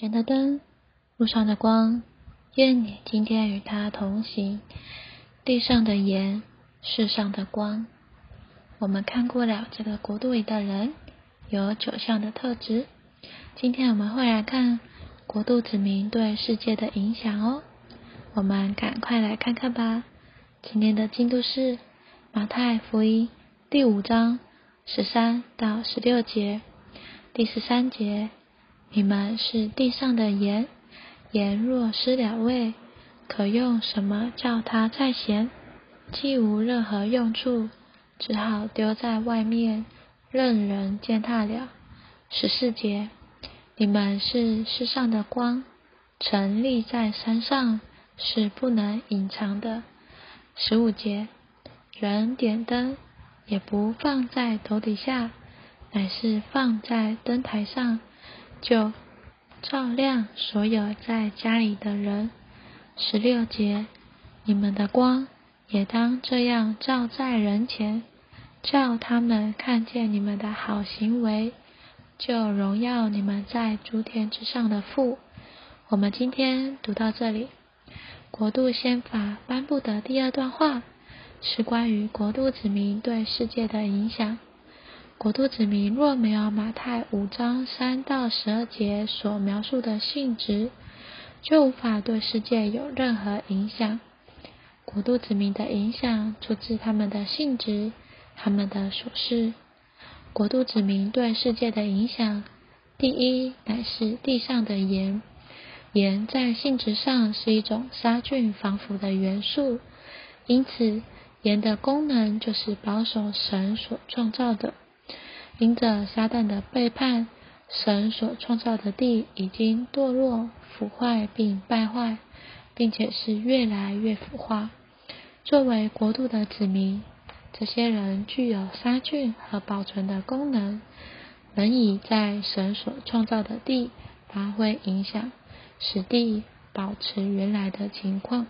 前的灯，路上的光，愿你今天与他同行。地上的盐，世上的光。我们看过了这个国度里的人有九项的特质，今天我们会来看国度子民对世界的影响哦。我们赶快来看看吧。今天的进度是马太福音第五章十三到十六节，第十三节。你们是地上的盐，盐若失了味，可用什么叫它再咸？既无任何用处，只好丢在外面，任人践踏了。十四节，你们是世上的光，城立在山上是不能隐藏的。十五节，人点灯也不放在头底下，乃是放在灯台上。就照亮所有在家里的人。十六节，你们的光也当这样照在人前，叫他们看见你们的好行为，就荣耀你们在诸天之上的父。我们今天读到这里，国度宪法颁布的第二段话，是关于国度子民对世界的影响。国度子民若没有马太五章三到十二节所描述的性质，就无法对世界有任何影响。国度子民的影响出自他们的性质、他们的所事。国度子民对世界的影响，第一乃是地上的盐。盐在性质上是一种杀菌防腐的元素，因此盐的功能就是保守神所创造的。因着撒旦的背叛，神所创造的地已经堕落、腐坏并败坏，并且是越来越腐化。作为国度的子民，这些人具有杀菌和保存的功能，能以在神所创造的地发挥影响，使地保持原来的情况。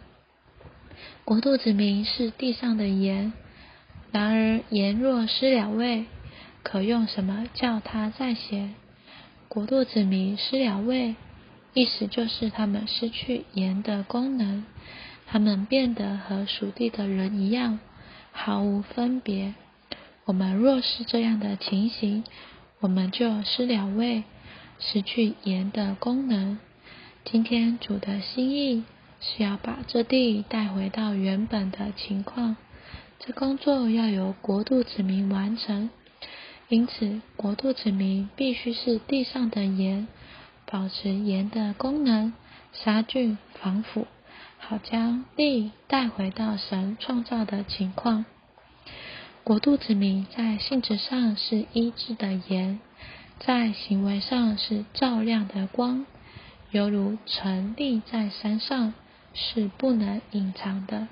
国度子民是地上的盐，然而盐若失了味。可用什么叫他再写？国度子民失了位，意思就是他们失去盐的功能，他们变得和属地的人一样，毫无分别。我们若是这样的情形，我们就失了位，失去盐的功能。今天主的心意是要把这地带回到原本的情况，这工作要由国度子民完成。因此，国度子民必须是地上的盐，保持盐的功能，杀菌防腐，好将地带回到神创造的情况。国度子民在性质上是医治的盐，在行为上是照亮的光，犹如晨立在山上，是不能隐藏的。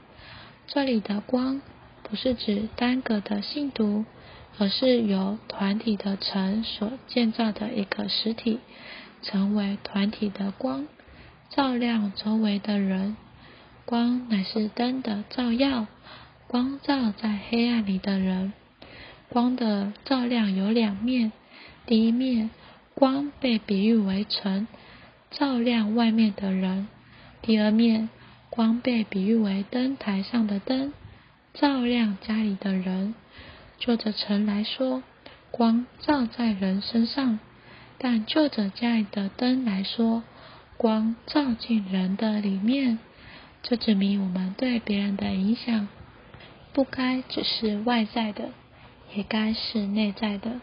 这里的光，不是指单个的信徒。而是由团体的城所建造的一个实体，成为团体的光，照亮周围的人。光乃是灯的照耀，光照在黑暗里的人。光的照亮有两面，第一面，光被比喻为城，照亮外面的人；第二面，光被比喻为灯台上的灯，照亮家里的人。就着城来说，光照在人身上；但就着家里的灯来说，光照进人的里面。这指明我们对别人的影响，不该只是外在的，也该是内在的。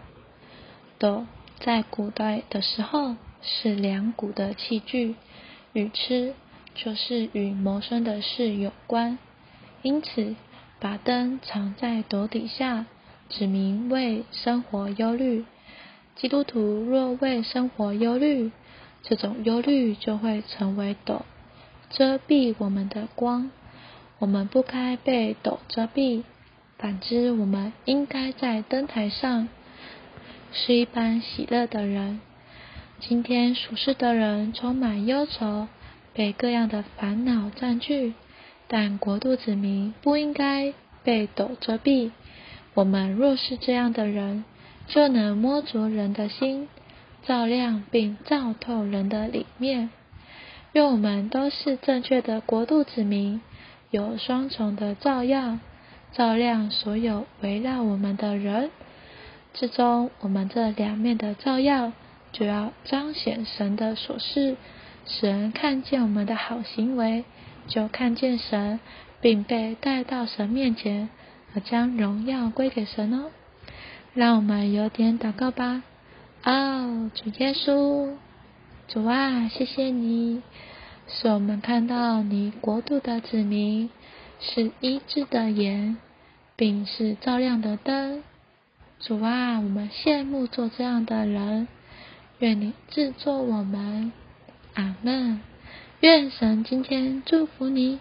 斗在古代的时候是量谷的器具，与吃就是与谋生的事有关，因此把灯藏在斗底下。指明为生活忧虑，基督徒若为生活忧虑，这种忧虑就会成为斗，遮蔽我们的光。我们不该被斗遮蔽，反之，我们应该在灯台上，是一般喜乐的人。今天属世的人充满忧愁，被各样的烦恼占据，但国度子民不应该被斗遮蔽。我们若是这样的人，就能摸着人的心，照亮并照透人的里面。愿我们都是正确的国度子民，有双重的照耀，照亮所有围绕我们的人。之中，我们这两面的照耀，就要彰显神的所示，使人看见我们的好行为，就看见神，并被带到神面前，我将荣耀归给神哦。让我们有点祷告吧。哦，主耶稣，主啊，谢谢你，使我们看到你国度的子民是医治的眼，并是照亮的灯。主啊，我们羡慕做这样的人，愿你制作我们，阿门。愿神今天祝福你。